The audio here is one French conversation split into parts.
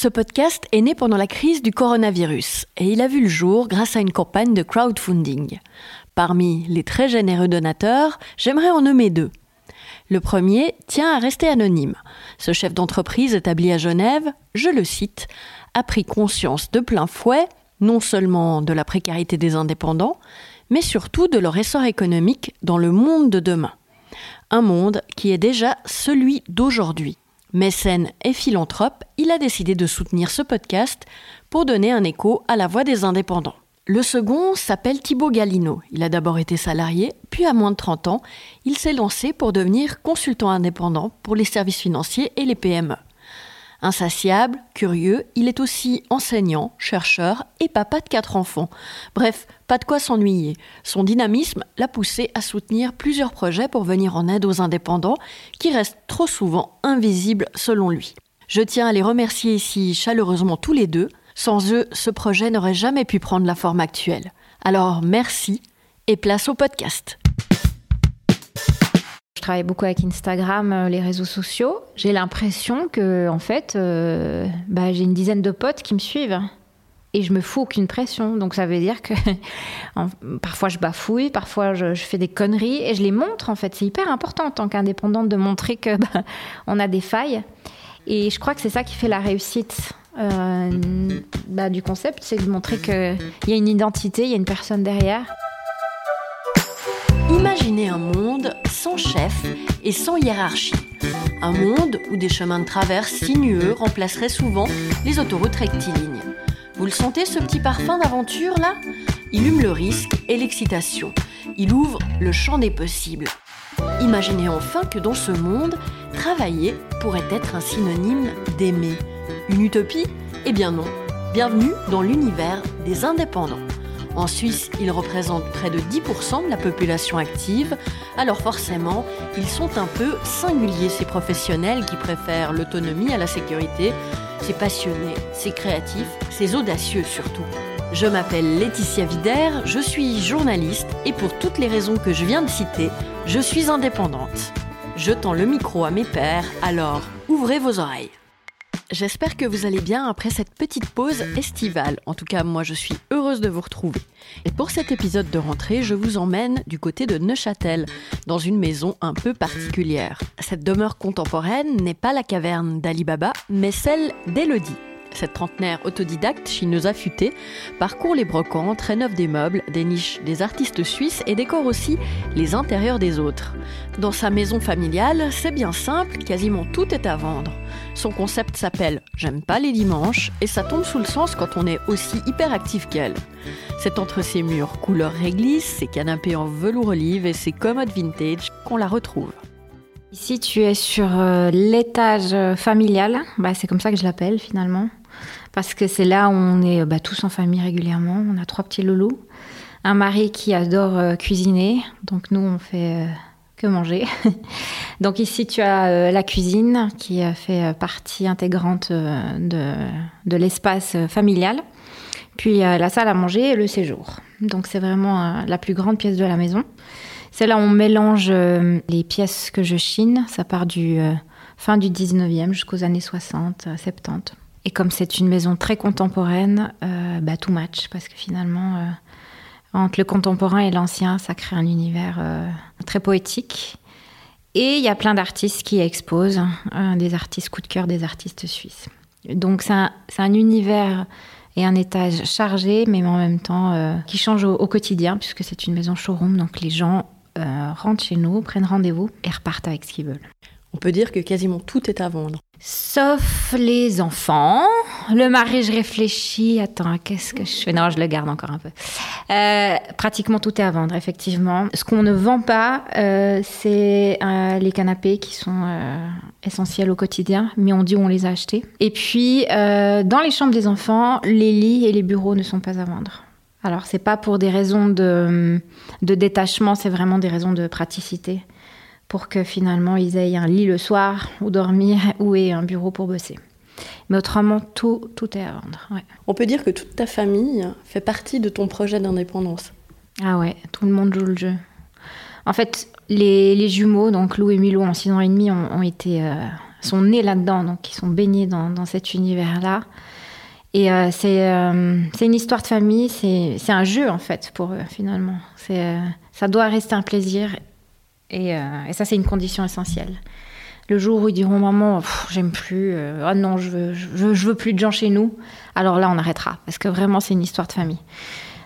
Ce podcast est né pendant la crise du coronavirus et il a vu le jour grâce à une campagne de crowdfunding. Parmi les très généreux donateurs, j'aimerais en nommer deux. Le premier tient à rester anonyme. Ce chef d'entreprise établi à Genève, je le cite, a pris conscience de plein fouet non seulement de la précarité des indépendants, mais surtout de leur essor économique dans le monde de demain. Un monde qui est déjà celui d'aujourd'hui. Mécène et philanthrope, il a décidé de soutenir ce podcast pour donner un écho à la voix des indépendants. Le second s'appelle Thibaut Galino. Il a d'abord été salarié, puis à moins de 30 ans, il s'est lancé pour devenir consultant indépendant pour les services financiers et les PME. Insatiable, curieux, il est aussi enseignant, chercheur et papa de quatre enfants. Bref, pas de quoi s'ennuyer. Son dynamisme l'a poussé à soutenir plusieurs projets pour venir en aide aux indépendants qui restent trop souvent invisibles selon lui. Je tiens à les remercier ici chaleureusement tous les deux. Sans eux, ce projet n'aurait jamais pu prendre la forme actuelle. Alors merci et place au podcast travaille beaucoup avec Instagram, euh, les réseaux sociaux. J'ai l'impression que, en fait, euh, bah, j'ai une dizaine de potes qui me suivent. Et je me fous aucune pression. Donc ça veut dire que parfois je bafouille, parfois je, fais des conneries et je les montre en fait. C'est hyper important en tant qu'indépendante de montrer que bah, on a des failles. Et je crois que c'est ça qui fait la réussite euh, bah, du concept, c'est de montrer qu'il y a une identité, il y a une personne derrière. Imaginez un monde sans chef et sans hiérarchie. Un monde où des chemins de traverse sinueux remplaceraient souvent les autoroutes rectilignes. Vous le sentez ce petit parfum d'aventure là? Il hume le risque et l'excitation. Il ouvre le champ des possibles. Imaginez enfin que dans ce monde, travailler pourrait être un synonyme d'aimer. Une utopie? Eh bien non. Bienvenue dans l'univers des indépendants. En Suisse, ils représentent près de 10% de la population active, alors forcément, ils sont un peu singuliers, ces professionnels qui préfèrent l'autonomie à la sécurité. C'est passionné, c'est créatif, c'est audacieux surtout. Je m'appelle Laetitia Vider, je suis journaliste et pour toutes les raisons que je viens de citer, je suis indépendante. Je tends le micro à mes pairs, alors ouvrez vos oreilles. J'espère que vous allez bien après cette petite pause estivale. En tout cas, moi, je suis heureuse de vous retrouver. Et pour cet épisode de rentrée, je vous emmène du côté de Neuchâtel, dans une maison un peu particulière. Cette demeure contemporaine n'est pas la caverne d'Ali Baba, mais celle d'Elodie. Cette trentenaire autodidacte, chineuse affûtée, parcourt les brocantes, rénove des meubles, des niches des artistes suisses et décore aussi les intérieurs des autres. Dans sa maison familiale, c'est bien simple, quasiment tout est à vendre. Son concept s'appelle J'aime pas les dimanches et ça tombe sous le sens quand on est aussi hyperactif qu'elle. C'est entre ses murs couleur réglisse, ses canapés en velours olive et ses commodes vintage qu'on la retrouve. Ici, tu es sur euh, l'étage familial, bah, c'est comme ça que je l'appelle finalement parce que c'est là où on est bah, tous en famille régulièrement. On a trois petits loulous, un mari qui adore euh, cuisiner, donc nous on fait euh, que manger. donc ici tu as euh, la cuisine qui fait partie intégrante de, l'espace familial, puis la salle à manger et le séjour. Donc c'est vraiment la plus grande pièce de la maison. C'est là on mélange les pièces que je chine. Ça part du fin du 19e jusqu'aux années 60, 70. Et comme c'est une maison très contemporaine, euh, bah, tout match, parce que finalement, euh, entre le contemporain et l'ancien, ça crée un univers euh, très poétique. Et il y a plein d'artistes qui exposent, hein, des artistes coup de cœur, des artistes suisses. Donc c'est un, univers et un étage chargé, mais en même temps qui change au, au, quotidien, puisque c'est une maison showroom, donc les gens rentrent chez nous, prennent rendez-vous et repartent avec ce qu'ils veulent. On peut dire que quasiment tout est à vendre. Sauf les enfants. Le mari, je réfléchis. Attends, qu'est-ce que je fais? Non, je le garde encore un peu. Euh, pratiquement tout est à vendre, effectivement. Ce qu'on ne vend pas, euh, c'est euh, les canapés qui sont essentiels au quotidien, mais on dit où on les a achetés. Et puis, dans les chambres des enfants, les lits et les bureaux ne sont pas à vendre. Alors, c'est pas pour des raisons de, de détachement, c'est vraiment des raisons de praticité pour que finalement ils aient un lit le soir où dormir ou un bureau pour bosser. Mais autrement, tout, tout est à vendre. On peut dire que toute ta famille fait partie de ton projet d'indépendance. Ah ouais, tout le monde joue le jeu. En fait, les, les jumeaux, donc Lou et Milo, en 6 ans et demi, ont, été euh, sont nés là-dedans, donc ils sont baignés dans, cet univers-là. Et c'est une histoire de famille, c'est un jeu en fait pour eux finalement. ça doit rester un plaisir et, et ça c'est une condition essentielle. Le jour où ils diront maman, j'aime plus, ah non, je veux, je veux, je veux, plus de gens chez nous, alors là on arrêtera parce que vraiment c'est une histoire de famille.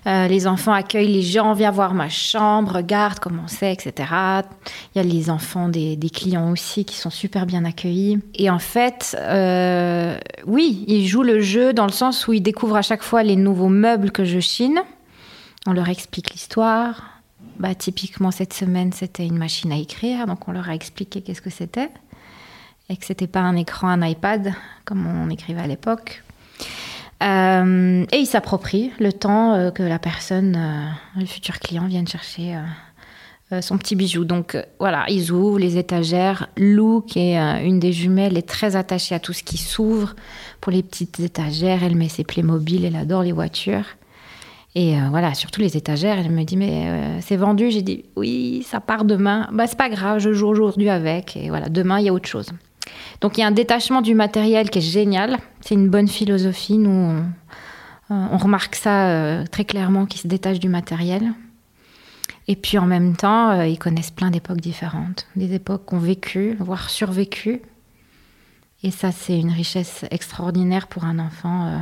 Euh, les enfants accueillent les gens, viens voir ma chambre, regarde comment c'est, etc. Il y a les enfants des, clients aussi qui sont super bien accueillis. Et en fait, euh, oui, ils jouent le jeu dans le sens où ils découvrent à chaque fois les nouveaux meubles que je chine. On leur explique l'histoire. Bah, typiquement, cette semaine, c'était une machine à écrire, donc on leur a expliqué qu'est-ce que c'était et que c'était pas un écran, un iPad comme on écrivait à l'époque. Euh, et il s'approprie le temps euh, que la personne, euh, le futur client, vienne chercher son petit bijou. Donc voilà, ils ouvrent les étagères. Lou, qui est une des jumelles, est très attachée à tout ce qui s'ouvre. Pour les petites étagères, elle met ses Playmobil, elle adore les voitures. Et voilà, surtout les étagères, elle me dit mais c'est vendu. J'ai dit oui, ça part demain. Bah c'est pas grave, je joue aujourd'hui avec. Et voilà, demain il y a autre chose. Donc il y a un détachement du matériel qui est génial. C'est une bonne philosophie. Nous, on, euh, remarque ça euh, très clairement, qui se détache du matériel. Et puis en même temps, euh, ils connaissent plein d'époques différentes, des époques qu'on vécu, voire survécu. Et ça, c'est une richesse extraordinaire pour un enfant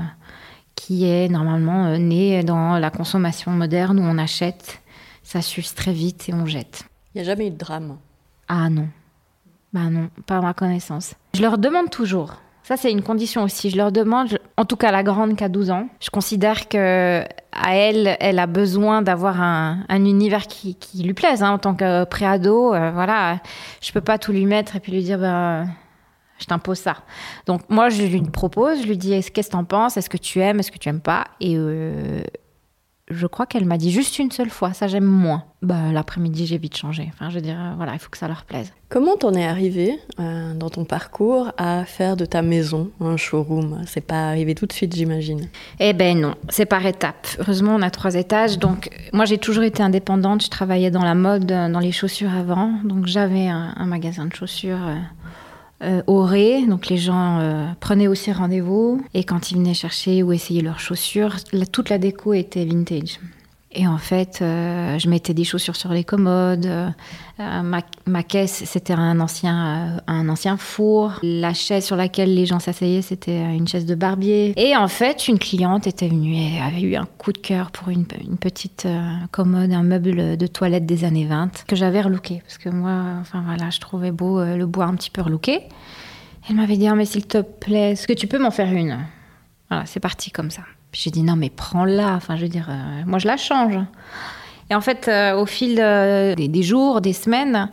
qui est normalement né dans la consommation moderne où on achète, ça s'use très vite et on jette. Il n'y a jamais eu de drame. Ah non. Bah non, pas à ma connaissance. Je leur demande toujours. Ça, c'est une condition aussi. Je leur demande, en tout cas la grande qui a 12 ans, je considère que à elle, elle a besoin d'avoir un, univers qui, lui plaise. Hein, en tant que préado, euh, voilà, je peux pas tout lui mettre et puis lui dire, ben, je t'impose ça. Donc moi, je lui propose, je lui dis, qu'est-ce que tu en penses? Est-ce que tu aimes? Est-ce que tu aimes pas? Et euh, je crois qu'elle m'a dit juste une seule fois, ça j'aime moins. Bah, l'après-midi, j'ai vite changé. Enfin, je veux dire, euh, voilà, il faut que ça leur plaise. Comment t'en es arrivé euh, dans ton parcours à faire de ta maison un showroom? C'est pas arrivé tout de suite, j'imagine. Eh ben non, c'est par étapes. Heureusement, on a trois étages. Donc, moi, j'ai toujours été indépendante. Je travaillais dans la mode, dans les chaussures avant. Donc, j'avais un, magasin de chaussures. Euh, euh, Ré, donc les gens euh, prenaient aussi rendez-vous et quand ils venaient chercher ou essayer leurs chaussures, toute la déco était vintage. Et en fait, euh, je mettais des chaussures sur les commodes. Euh, ma, caisse, c'était un ancien, euh, un ancien four. La chaise sur laquelle les gens s'asseyaient, c'était une chaise de barbier. Et en fait, une cliente était venue et avait eu un coup de cœur pour une, une petite commode, un meuble de toilette des années 20 que j'avais relooké. Parce que moi, enfin voilà, je trouvais beau le bois un petit peu relooké. Elle m'avait dit, ah, mais s'il te plaît, est-ce que tu peux m'en faire une? Voilà, c'est parti comme ça j'ai dit non, mais prends-la. Enfin, je veux dire, euh, moi je la change. Et en fait, euh, au fil des, jours, des semaines,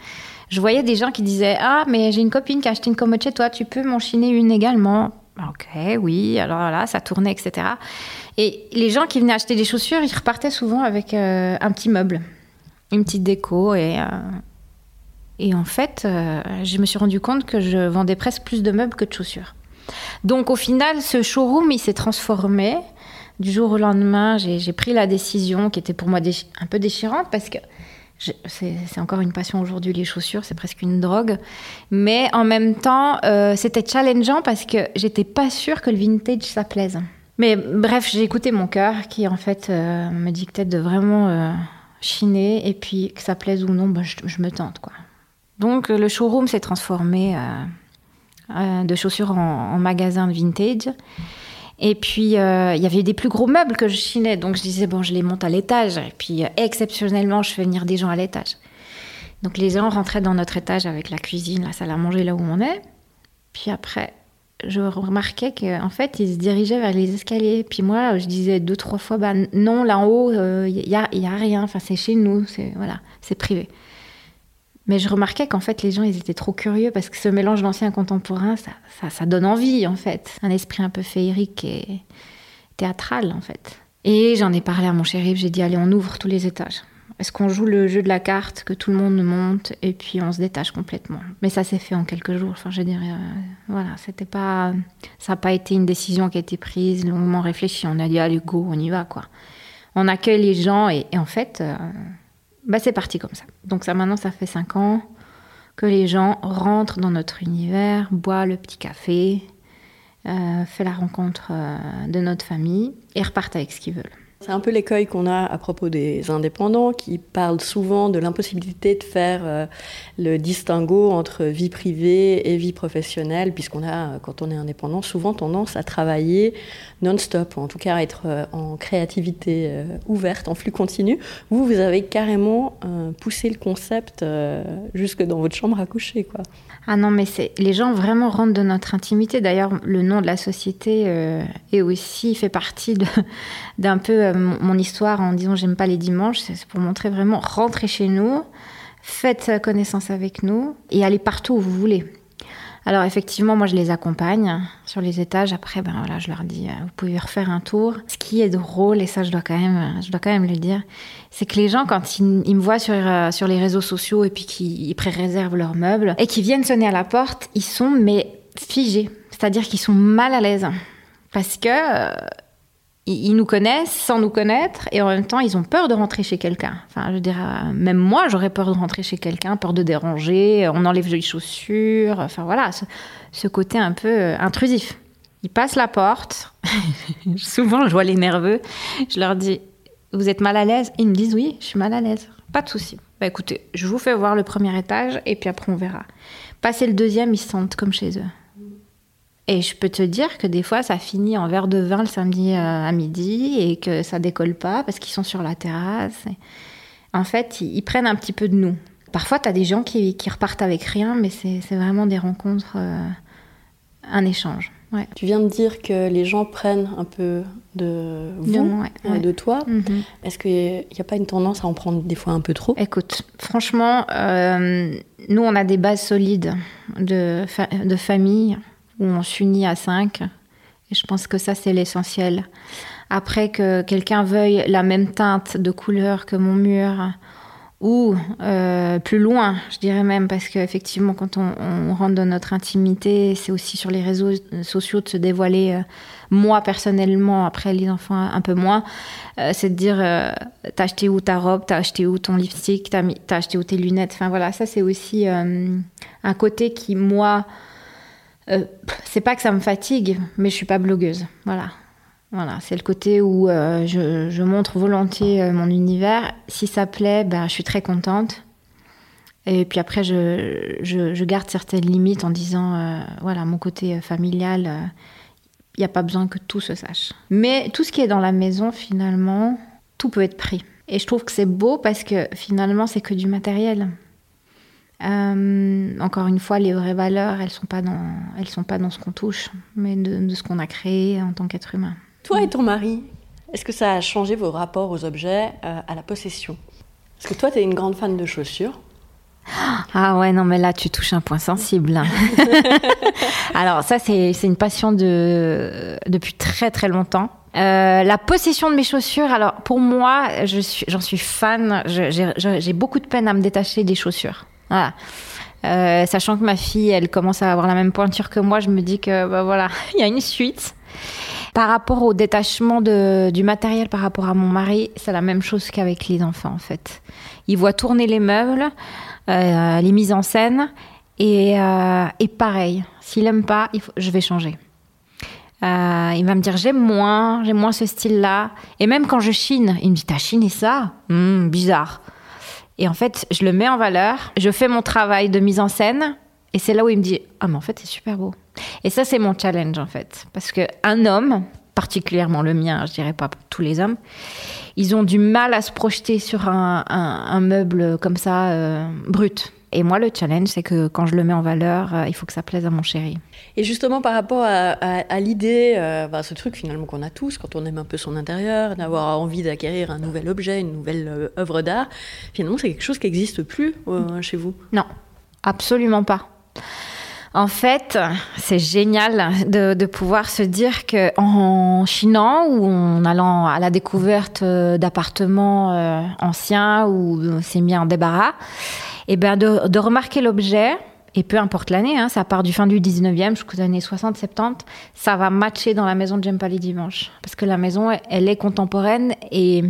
je voyais des gens qui disaient Ah, mais j'ai une copine qui a acheté une commode chez toi, tu peux m'enchiner une également. Ok, oui, alors là, ça tournait, etc. Et les gens qui venaient acheter des chaussures, ils repartaient souvent avec euh, un petit meuble, une petite déco. Et, et en fait, je me suis rendu compte que je vendais presque plus de meubles que de chaussures. Donc au final, ce showroom, il s'est transformé du jour au lendemain, j'ai pris la décision qui était pour moi un peu déchirante parce que c'est encore une passion aujourd'hui, les chaussures, c'est presque une drogue. Mais en même temps, euh, c'était challengeant parce que j'étais pas sûre que le vintage, ça plaise. Mais bref, j'ai écouté mon cœur qui, en fait, euh, me dictait de vraiment euh, chiner et puis que ça plaise ou non, bah, je, me tente, quoi. Donc, le showroom s'est transformé de chaussures en, en, magasin de vintage. Et puis, euh, il y avait des plus gros meubles que je chinais. Donc, je disais, bon, je les monte à l'étage. Et puis, euh, exceptionnellement, je fais venir des gens à l'étage. Donc, les gens rentraient dans notre étage avec la cuisine, la salle à manger, là où on est. Puis après, je remarquais qu'en fait, ils se dirigeaient vers les escaliers. Puis moi, je disais deux, trois fois, bah, non, là en haut, il euh, n'y a, y a rien. Enfin, c'est chez nous. C'est, voilà, c'est privé. Mais je remarquais qu'en fait, les gens, ils étaient trop curieux parce que ce mélange d'ancien contemporain, ça, ça, donne envie, en fait. Un esprit un peu féerique et théâtral, en fait. Et j'en ai parlé à mon chéri, j'ai dit, allez, on ouvre tous les étages. Est-ce qu'on joue le jeu de la carte, que tout le monde monte et puis on se détache complètement? Mais ça s'est fait en quelques jours. Enfin, je dirais, euh, voilà, c'était pas, ça n'a pas été une décision qui a été prise, longuement réfléchie. On a dit, allez, go, on y va, quoi. On accueille les gens et, en fait, euh, bah, c'est parti comme ça. Donc ça maintenant, ça fait cinq ans que les gens rentrent dans notre univers, boivent le petit café, euh, fait la rencontre euh, de notre famille et repartent avec ce qu'ils veulent. C'est un peu l'écueil qu'on a à propos des indépendants qui parlent souvent de l'impossibilité de faire euh, le distinguo entre vie privée et vie professionnelle, puisqu'on a, quand on est indépendant, souvent tendance à travailler non-stop, en tout cas à être euh, en créativité euh, ouverte, en flux continu. Vous, vous avez carrément poussé le concept jusque dans votre chambre à coucher. Quoi. Ah non, mais c'est les gens vraiment rentrent de notre intimité. D'ailleurs, le nom de la société est aussi fait partie d'un peu euh, mon, histoire en disant j'aime pas les dimanches, c'est pour montrer vraiment rentrez chez nous, faites connaissance avec nous et allez partout où vous voulez. Alors effectivement, moi je les accompagne sur les étages. Après, ben voilà, je leur dis, euh, vous pouvez refaire un tour. Ce qui est drôle, et ça je dois quand même, je dois quand même le dire, c'est que les gens quand ils, me voient sur euh, sur les réseaux sociaux et puis qu'ils pré-réservent leurs meubles et qu'ils viennent sonner à la porte, ils sont mais figés, c'est-à-dire qu'ils sont mal à l'aise parce que ils nous connaissent sans nous connaître et en même temps ils ont peur de rentrer chez quelqu'un. Enfin, je dirais, même moi j'aurais peur de rentrer chez quelqu'un, peur de déranger, on enlève les chaussures, enfin voilà, ce, côté un peu euh, intrusif. Ils passent la porte, souvent je vois les nerveux, je leur dis Vous êtes mal à l'aise? Ils me disent Oui, je suis mal à l'aise, pas de souci. Bah écoutez, je vous fais voir le premier étage et puis après on verra. Passer le deuxième, ils se sentent comme chez eux. Et je peux te dire que des fois, ça finit en verre de vin le samedi euh, à midi et que ça décolle pas parce qu'ils sont sur la terrasse. En fait, ils, prennent un petit peu de nous. Parfois, tu as des gens qui, repartent avec rien, mais c'est vraiment des rencontres, euh, un échange. Ouais. Tu viens de dire que les gens prennent un peu de vous, euh, de, toi. Mhm. Est-ce qu'il n'y a pas une tendance à en prendre des fois un peu trop? Écoute, franchement, nous, on a des bases solides de, de famille où on s'unit à cinq. Et je pense que ça, c'est l'essentiel. Après que quelqu'un veuille la même teinte de couleur que mon mur, ou euh, plus loin, je dirais même, parce qu'effectivement, quand on, rentre dans notre intimité, c'est aussi sur les réseaux sociaux de se dévoiler, euh, moi personnellement, après les enfants un peu moins, euh, c'est de dire t'as acheté où ta robe, t'as acheté où ton lipstick, t'as, as acheté où tes lunettes. Enfin voilà, ça c'est aussi un côté qui, moi, euh, c'est pas que ça me fatigue, mais je suis pas blogueuse. Voilà. Voilà, c'est le côté où euh, je, montre volontiers euh, mon univers. Si ça plaît, ben, je suis très contente. Et puis après, je, garde certaines limites en disant, voilà, mon côté familial, il n'y a pas besoin que tout se sache. Mais tout ce qui est dans la maison, finalement, tout peut être pris. Et je trouve que c'est beau parce que finalement, c'est que du matériel. Euh, encore une fois, les vraies valeurs, elles sont pas dans, elles sont pas dans ce qu'on touche, mais de, ce qu'on a créé en tant qu'être humain. Toi et ton mari, est-ce que ça a changé vos rapports aux objets, euh, à la possession? Parce que toi, tu es une grande fan de chaussures. Ah ouais, non, mais là, tu touches un point sensible. alors ça, c'est une passion de, depuis très très longtemps. Euh, la possession de mes chaussures, alors pour moi, j'en suis, suis fan. J'ai beaucoup de peine à me détacher des chaussures. Euh, sachant que ma fille, elle commence à avoir la même pointure que moi, je me dis que bah, voilà, il y a une suite. Par rapport au détachement du matériel par rapport à mon mari, c'est la même chose qu'avec les enfants en fait. Il voit tourner les meubles, euh, les mises en scène, et, euh, pareil, s'il aime pas, je vais changer. Il va me dire j'aime moins, j'aime moins ce style-là. Et même quand je chine, il me dit t'as chiné ça? Hmm, Bizarre. Et en fait, je le mets en valeur, je fais mon travail de mise en scène, et c'est là où il me dit Ah, mais en fait, c'est super beau. Et ça, c'est mon challenge, en fait. Parce qu'un homme, particulièrement le mien, je dirais pas tous les hommes, ils ont du mal à se projeter sur un, meuble comme ça, euh, brut. Et moi, le challenge, c'est que quand je le mets en valeur, euh, il faut que ça plaise à mon chéri. Et justement, par rapport à, l'idée, euh, bah, ce truc finalement qu'on a tous quand on aime un peu son intérieur, d'avoir envie d'acquérir un nouvel objet, une nouvelle euh, œuvre d'art, finalement, c'est quelque chose qui n'existe plus chez vous? Non, absolument pas. En fait, c'est génial de, pouvoir se dire que en chinant ou en allant à la découverte d'appartements anciens ou c'est mis en débarras, et ben de, remarquer l'objet, et peu importe l'année, hein, ça part du fin du 19e jusqu'aux années 60-70, ça va matcher dans la maison de les dimanches. Parce que la maison, elle est contemporaine et,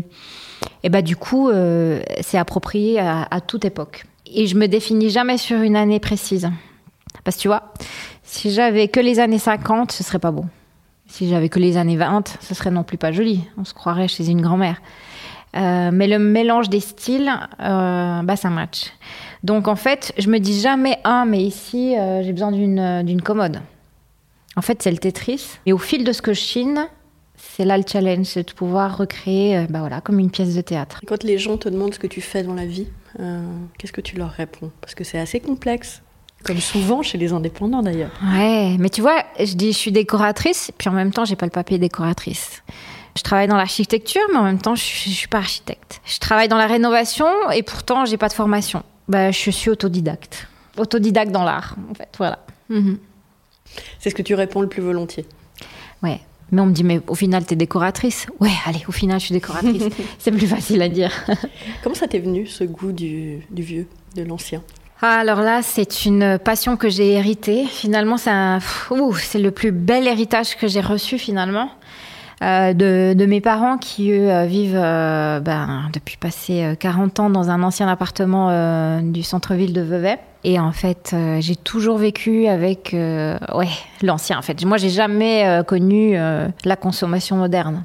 et ben du coup, euh, c'est approprié à, toute époque. Et je me définis jamais sur une année précise. Parce que tu vois, si j'avais que les années 50, ce serait pas beau. Si j'avais que les années 20, ce serait non plus pas joli. On se croirait chez une grand-mère. Euh, mais le mélange des styles, euh, bah, ça match. Donc en fait, je me dis jamais, ah, mais ici, euh, j'ai besoin d'une commode. En fait, c'est le Tetris. Et au fil de ce que je chine, c'est là le challenge, c'est de pouvoir recréer, bah voilà, comme une pièce de théâtre. Quand les gens te demandent ce que tu fais dans la vie, qu'est-ce que tu leur réponds? Parce que c'est assez complexe. Comme souvent chez les indépendants d'ailleurs. Ouais, mais tu vois, je dis je suis décoratrice, puis en même temps, j'ai pas le papier décoratrice. Je travaille dans l'architecture, mais en même temps, je suis, suis pas architecte. Je travaille dans la rénovation et pourtant, j'ai pas de formation. Bah, je suis autodidacte. Autodidacte dans l'art, en fait, voilà. Mhm. C'est ce que tu réponds le plus volontiers. Ouais. Mais on me dit, mais au final, tu es décoratrice. Ouais, allez, au final, je suis décoratrice. c'est plus facile à dire. Comment ça t'est venu, ce goût du, du vieux, de l'ancien? Ah, alors là, c'est une passion que j'ai héritée. Finalement, c'est le plus bel héritage que j'ai reçu finalement. Euh, de, mes parents qui, euh, vivent euh, ben, depuis passé 40 ans dans un ancien appartement du centre-ville de Vevey. Et en fait, euh, j'ai toujours vécu avec euh, ouais, l'ancien. En fait, moi, j'ai jamais euh, connu la consommation moderne.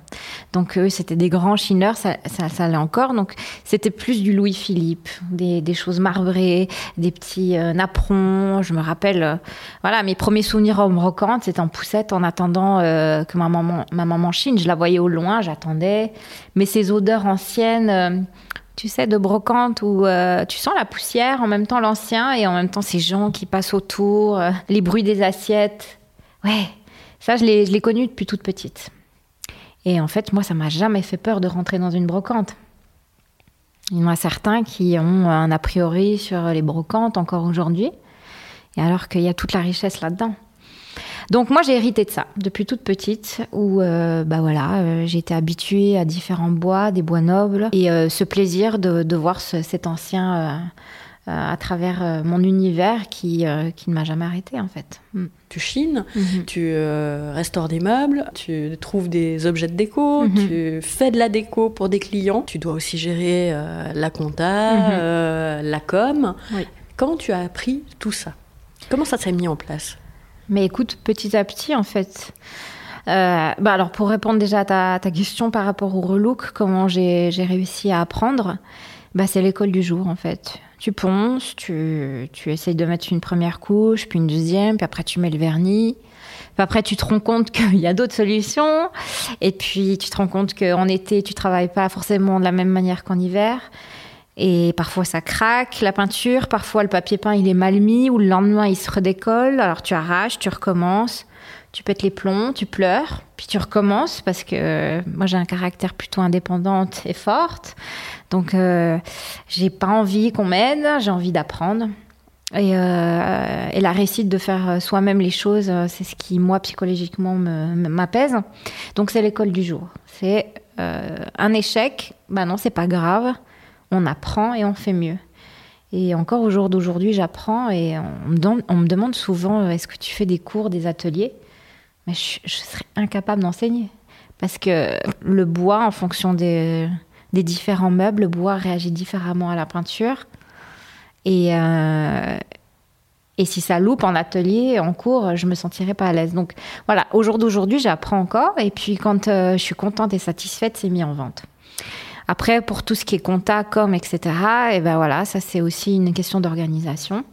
Donc, eux, c'était des grands chineurs, ça, ça, encore. Donc, c'était plus du Louis-Philippe, des, des, choses marbrées, des petits napperons. Je me rappelle, voilà, mes premiers souvenirs en brocante, c'était en poussette en attendant que ma maman, ma maman chine. Je la voyais au loin, j'attendais. Mais ces odeurs anciennes tu sais, de brocante où euh, tu sens la poussière, en même temps l'ancien et en même temps ces gens qui passent autour, euh, les bruits des assiettes. Ouais, ça, je l'ai connu depuis toute petite. Et en fait, moi, ça m'a jamais fait peur de rentrer dans une brocante. Il y en a certains qui ont un a priori sur les brocantes encore aujourd'hui, et alors qu'il y a toute la richesse là-dedans. Donc moi j'ai hérité de ça depuis toute petite où euh, bah voilà euh, j'ai été habituée à différents bois, des bois nobles et euh, ce plaisir de, voir cet ancien à travers mon univers qui, qui ne m'a jamais arrêté en fait. Mm. Tu chines, mhm. tu restaures des meubles, tu trouves des objets de déco, mhm. tu fais de la déco pour des clients, tu dois aussi gérer la compta, mhm. la com. Comment tu as appris tout ça? Comment ça s'est mis en place? Mais écoute, petit à petit, en fait. Euh, bah alors, pour répondre déjà à ta, ta, question par rapport au relook, comment j'ai réussi à apprendre, bah, c'est l'école du jour, en fait. Tu ponces, tu, tu essayes de mettre une première couche, puis une deuxième, puis après tu mets le vernis. Puis après, tu te rends compte qu'il y a d'autres solutions. Et puis, tu te rends compte qu'en été, tu travailles pas forcément de la même manière qu'en hiver. Et parfois ça craque, la peinture, parfois le papier peint il est mal mis, ou le lendemain il se redécolle, alors tu arraches, tu recommences, tu pètes les plombs, tu pleures, puis tu recommences, parce que euh, moi j'ai un caractère plutôt indépendante et forte, donc euh, j'ai pas envie qu'on m'aide, j'ai envie d'apprendre. Et, euh, la réussite de faire soi-même les choses, c'est ce qui, moi, psychologiquement, m'apaise. Donc, c'est l'école du jour. C'est un échec, ben non, c'est pas grave on apprend et on fait mieux. Et encore au jour d'aujourd'hui, j'apprends et on me, demande souvent euh, est-ce que tu fais des cours, des ateliers? Mais je, serais incapable d'enseigner. Parce que le bois, en fonction des, différents meubles, le bois réagit différemment à la peinture. Et, euh, et si ça loupe en atelier, en cours, je me sentirais pas à l'aise. Donc voilà, au jour d'aujourd'hui, j'apprends encore. Et puis quand euh, je suis contente et satisfaite, c'est mis en vente. Après, pour tout ce qui est compta, com, etc., et ben voilà, ça c'est aussi une question d'organisation.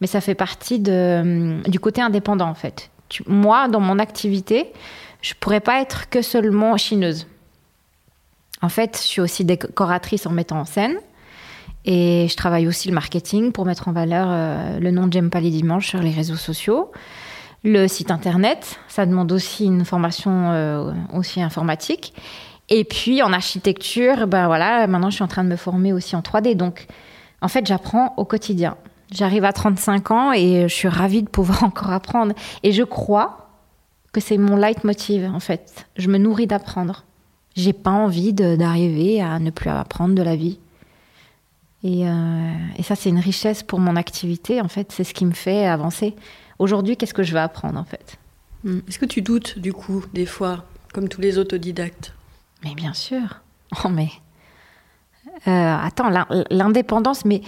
Mais ça fait partie de, hum, du côté indépendant en fait. moi, dans mon activité, je pourrais pas être que seulement chineuse. En fait, je suis aussi décoratrice en mettant en scène. Et je travaille aussi le marketing pour mettre en valeur euh, le nom de J'aime pas les dimanches sur les réseaux sociaux. Le site internet, ça demande aussi une formation euh, aussi informatique. Et puis en architecture, ben voilà, maintenant je suis en train de me former aussi en 3D. Donc en fait, j'apprends au quotidien. J'arrive à 35 ans et je suis ravie de pouvoir encore apprendre. Et je crois que c'est mon leitmotiv en fait. Je me nourris d'apprendre. J'ai pas envie d'arriver à ne plus apprendre de la vie. Et, euh, et ça, c'est une richesse pour mon activité. En fait, c'est ce qui me fait avancer. Aujourd'hui, qu'est-ce que je vais apprendre en fait? Est-ce que tu doutes du coup des fois, comme tous les autodidactes? Mais bien sûr. Oh, mais. Euh, attends, l'indépendance, mais.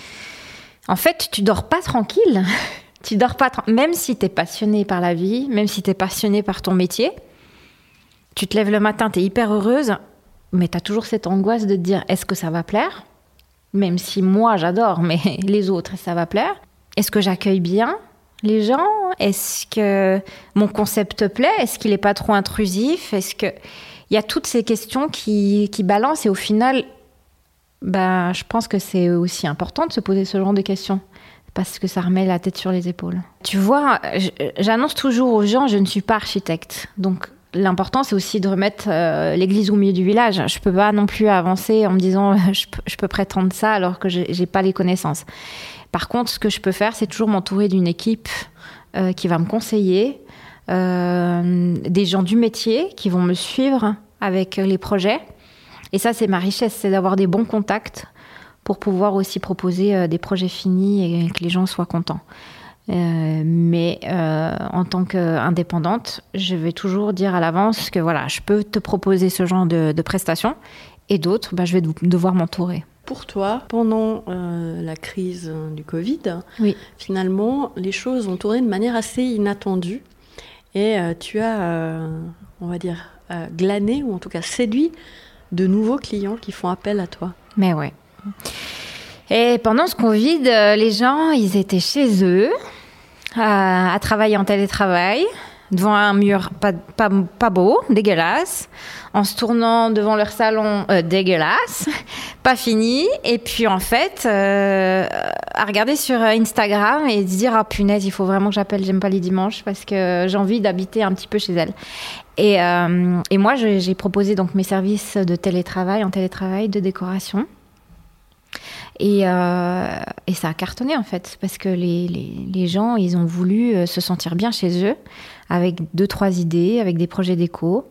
En fait, tu dors pas tranquille. tu dors pas, même si tu es passionné par la vie, même si tu es passionné par ton métier. Tu te lèves le matin, tu es hyper heureuse, mais tu as toujours cette angoisse de te dire est-ce que ça va plaire? Même si moi j'adore, mais les autres, ça va plaire. Est-ce que j'accueille bien les gens? Est-ce que mon concept plaît? Est-ce qu'il n'est pas trop intrusif? Est-ce que il y a toutes ces questions qui, qui balancent et au final, bah, je pense que c'est aussi important de se poser ce genre de questions parce que ça remet la tête sur les épaules. Tu vois, j'annonce toujours aux gens, je ne suis pas architecte. Donc l'important, c'est aussi de remettre euh, l'église au milieu du village. Je peux pas non plus avancer en me disant je, je peux prétendre ça alors que j'ai pas les connaissances. Par contre, ce que je peux faire, c'est toujours m'entourer d'une équipe euh, qui va me conseiller, des gens du métier qui vont me suivre avec les projets. Et ça, c'est ma richesse, c'est d'avoir des bons contacts pour pouvoir aussi proposer des projets finis et que les gens soient contents. Euh, mais euh, en tant qu'indépendante, je vais toujours dire à l'avance que voilà, je peux te proposer ce genre de, prestations et d'autres, bah, je vais devoir m'entourer. Pour toi, pendant euh, la crise du Covid, oui. finalement, les choses ont tourné de manière assez inattendue et tu as, on va dire, glané ou en tout cas séduit de nouveaux clients qui font appel à toi. Mais ouais. Et pendant ce Covid, les gens, ils étaient chez eux à, travailler en télétravail devant un mur pas, pas, pas, beau, dégueulasse, en se tournant devant leur salon euh, dégueulasse, pas fini, et puis en fait, euh, à regarder sur Instagram et dire, ah punaise, il faut vraiment que j'appelle J'aime pas les dimanches parce que j'ai envie d'habiter un petit peu chez elle. Et, euh, et moi, j'ai proposé donc mes services de télétravail, en télétravail, de décoration. Euh, et, ça a cartonné en fait, parce que les, gens, ils ont voulu euh, se sentir bien chez eux, avec deux, trois idées, avec des projets d'éco,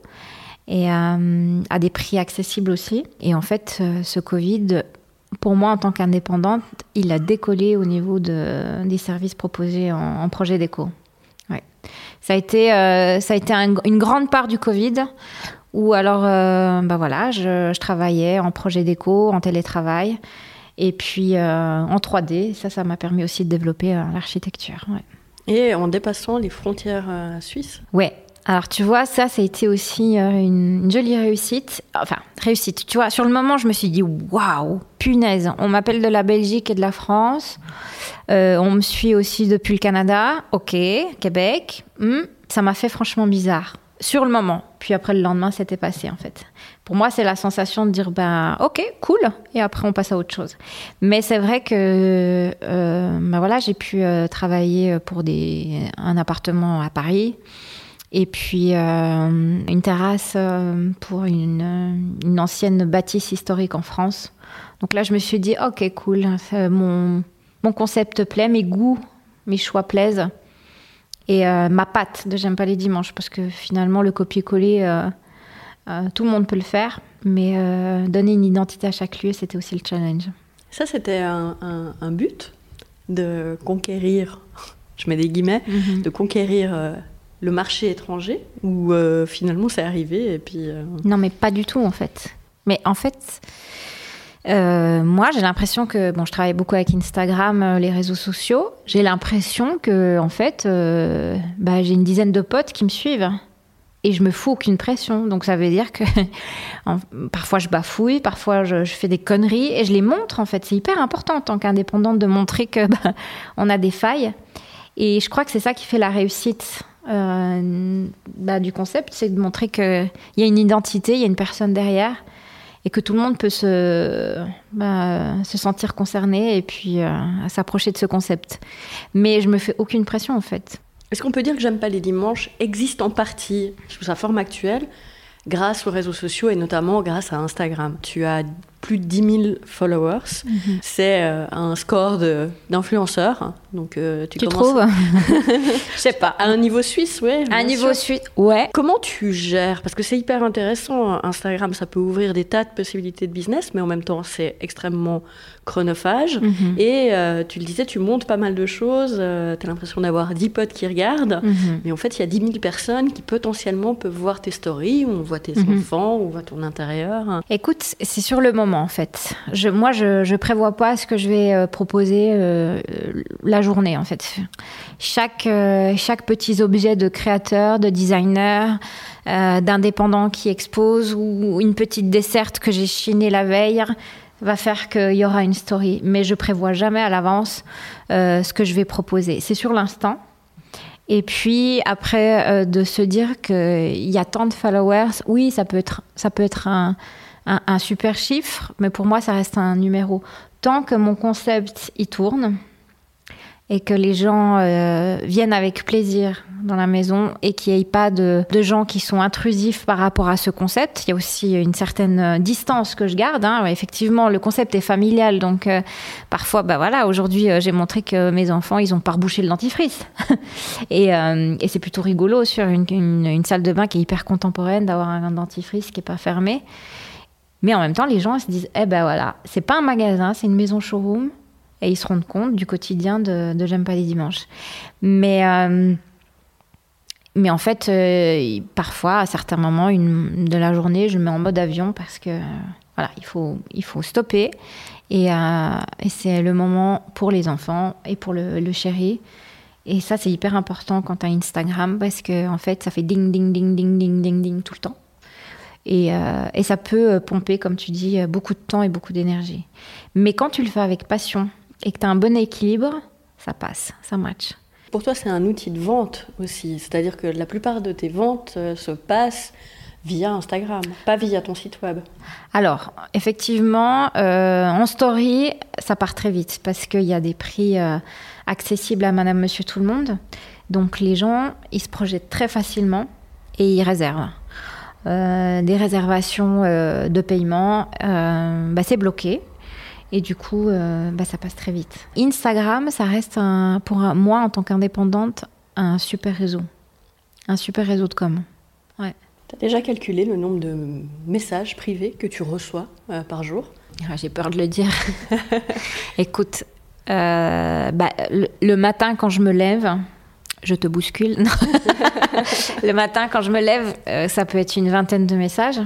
et euh, à des prix accessibles aussi. Et en fait, ce Covid, pour moi en tant qu'indépendante, il a décollé au niveau de, des services proposés en, projet d'éco. Ça a été, ça a été une grande part du Covid où alors, bah voilà, je travaillais en projet d'éco, en télétravail. Et puis euh, en 3D, ça, ça m'a permis aussi de développer euh, l'architecture. Et en dépassant les frontières euh, suisses Ouais. Alors tu vois, ça, ça a été aussi une, jolie réussite. Enfin, réussite. Tu vois, sur le moment, je me suis dit, waouh, punaise, on m'appelle de la Belgique et de la France. on me suit aussi depuis le Canada. Ok, Québec. Hmm. Ça m'a fait franchement bizarre sur le moment. Puis après, le lendemain, c'était passé, en fait. Pour moi, c'est la sensation de dire, ben, ok, cool, et après, on passe à autre chose. Mais c'est vrai que, euh, ben voilà, j'ai pu euh, travailler pour des, un appartement à Paris, et puis euh, une terrasse pour une, une, ancienne bâtisse historique en France. Donc là, je me suis dit, ok, cool, mon, mon concept plaît, mes goûts, mes choix plaisent et euh, ma patte de J'aime pas les dimanches, parce que finalement, le copier-coller, euh, euh, tout le monde peut le faire, mais donner une identité à chaque lieu, c'était aussi le challenge. Ça, c'était un, but de conquérir, je mets des guillemets, mhm. de conquérir le marché étranger, ou finalement c'est arrivé et puis... Non, mais pas du tout en fait. Mais en fait, euh, moi, j'ai l'impression que, bon, je travaille beaucoup avec Instagram, euh, les réseaux sociaux. J'ai l'impression que, en fait, euh, bah, j'ai une dizaine de potes qui me suivent et je me fous aucune pression. Donc ça veut dire que parfois je bafouille, parfois je, fais des conneries et je les montre. En fait, c'est hyper important en tant qu'indépendante de montrer que bah, on a des failles. Et je crois que c'est ça qui fait la réussite. Bah, du concept, c'est de montrer qu'il y a une identité, il y a une personne derrière et que tout le monde peut se, bah, se sentir concerné et puis euh, s'approcher de ce concept. Mais je me fais aucune pression en fait. Est-ce qu'on peut dire que J'aime pas les dimanches existe en partie sous sa forme actuelle grâce aux réseaux sociaux et notamment grâce à Instagram? Tu as plus de 10 000 followers. Mhm. C'est euh, un score d'influenceurs. Donc, euh, tu, trouves Je sais pas. À un niveau suisse, oui. À un niveau suisse, ouais. Comment tu gères? Parce que c'est hyper intéressant. Instagram, ça peut ouvrir des tas de possibilités de business, mais en même temps, c'est extrêmement chronophage. Mhm. Et euh, tu le disais, tu montes pas mal de choses. tu as l'impression d'avoir 10 potes qui regardent. Mhm. Mais en fait, il y a 10 000 personnes qui potentiellement peuvent voir tes stories, on voit tes enfants, on voit ton intérieur. Écoute, c'est sur le moment en fait. Je, moi, je, prévois pas ce que je vais euh, proposer euh, la journée en fait. Chaque euh, chaque petit objet de créateur, de designer, d'indépendant qui expose ou une petite desserte que j'ai chinée la veille va faire qu'il y aura une story. Mais je prévois jamais à l'avance ce que je vais proposer. C'est sur l'instant. Et puis après, de se dire qu'il y a tant de followers, oui, ça peut être, ça peut être un, un- super chiffre, mais pour moi, ça reste un numéro. Tant que mon concept y tourne et que les gens euh, viennent avec plaisir dans la maison et qu'il n'y ait pas de, gens qui sont intrusifs par rapport à ce concept. Il y a aussi une certaine euh, distance que je garde. hein. Effectivement, le concept est familial, donc euh, parfois, bah voilà, aujourd'hui, j'ai montré que mes enfants, ils ont pas rebouché le dentifrice. et c'est plutôt rigolo sur une, une- une salle de bain qui est hyper contemporaine d'avoir un dentifrice qui est pas fermé. Mais en même temps, les gens se disent, eh ben voilà, c'est pas un magasin, c'est une maison showroom. Et ils se rendent compte du quotidien de, J'aime pas les dimanches. Mais, euh, mais en fait, euh, parfois, à certains moments de la journée, je me mets en mode avion parce que voilà, il faut, il faut stopper. Et, euh, et c'est le moment pour les enfants et pour le, le chéri. Et ça, c'est hyper important quand tu as Instagram parce que en fait, ça fait ding, ding, ding, ding, ding, ding, ding tout le temps. Et, euh, et ça peut euh, pomper, comme tu dis, euh, beaucoup de temps et beaucoup d'énergie. Mais quand tu le fais avec passion et que tu as un bon équilibre, ça passe, ça match. Pour toi, c'est un outil de vente aussi. C'est-à-dire que la plupart de tes ventes se passent via Instagram, pas via ton site web. Alors, effectivement, euh, en story, ça part très vite parce qu'il y a des prix euh, accessibles à madame, monsieur, tout le monde. Donc, les gens, ils se projettent très facilement et ils réservent. Euh, des réservations euh, de paiement, euh, bah, c'est bloqué. Et du coup, bah, ça passe très vite. Instagram, ça reste un, pour un- moi, en tant qu'indépendante, un super réseau. Un super réseau de com. Tu as déjà calculé le nombre de messages privés que tu reçois par jour? Ah, J'ai peur de le dire. Écoute, bah, le, le matin quand je me lève, je te bouscule. Le matin quand je me lève, euh, ça peut être une vingtaine de messages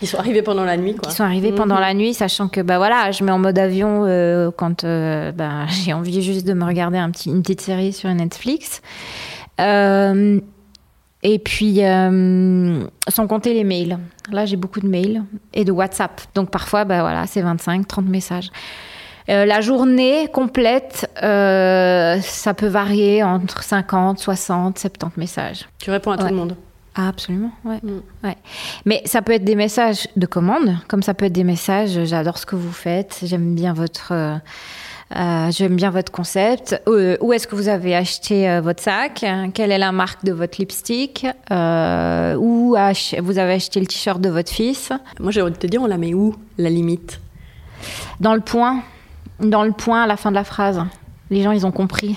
Ils sont arrivés pendant la nuit, quoi. qui sont arrivés pendant la nuit, sachant que bah voilà, je mets en mode avion euh, quand euh, bah, j'ai envie juste de me regarder un petit, une petite série sur Netflix. Et puis, sans compter les mails. Là, j'ai beaucoup de mails et de WhatsApp. Donc, parfois, bah, voilà, c'est 25, 30 messages. Euh, la journée complète, euh, ça peut varier entre 50, 60, 70 messages. Tu réponds à tout le monde. Ah, absolument, ouais. Mm. ouais. Mais ça peut être des messages de commande, comme ça peut être des messages j'adore ce que vous faites, j'aime bien votre. euh, euh, J'aime bien votre concept. Euh, où est-ce que vous avez acheté euh, votre sac? Quelle est la marque de votre lipstick? Euh, Où vous avez acheté le t-shirt de votre fils? Moi, j'ai envie de te dire, on la met où, la limite? Dans le point, dans le point à la fin de la phrase. Les gens, ils ont compris.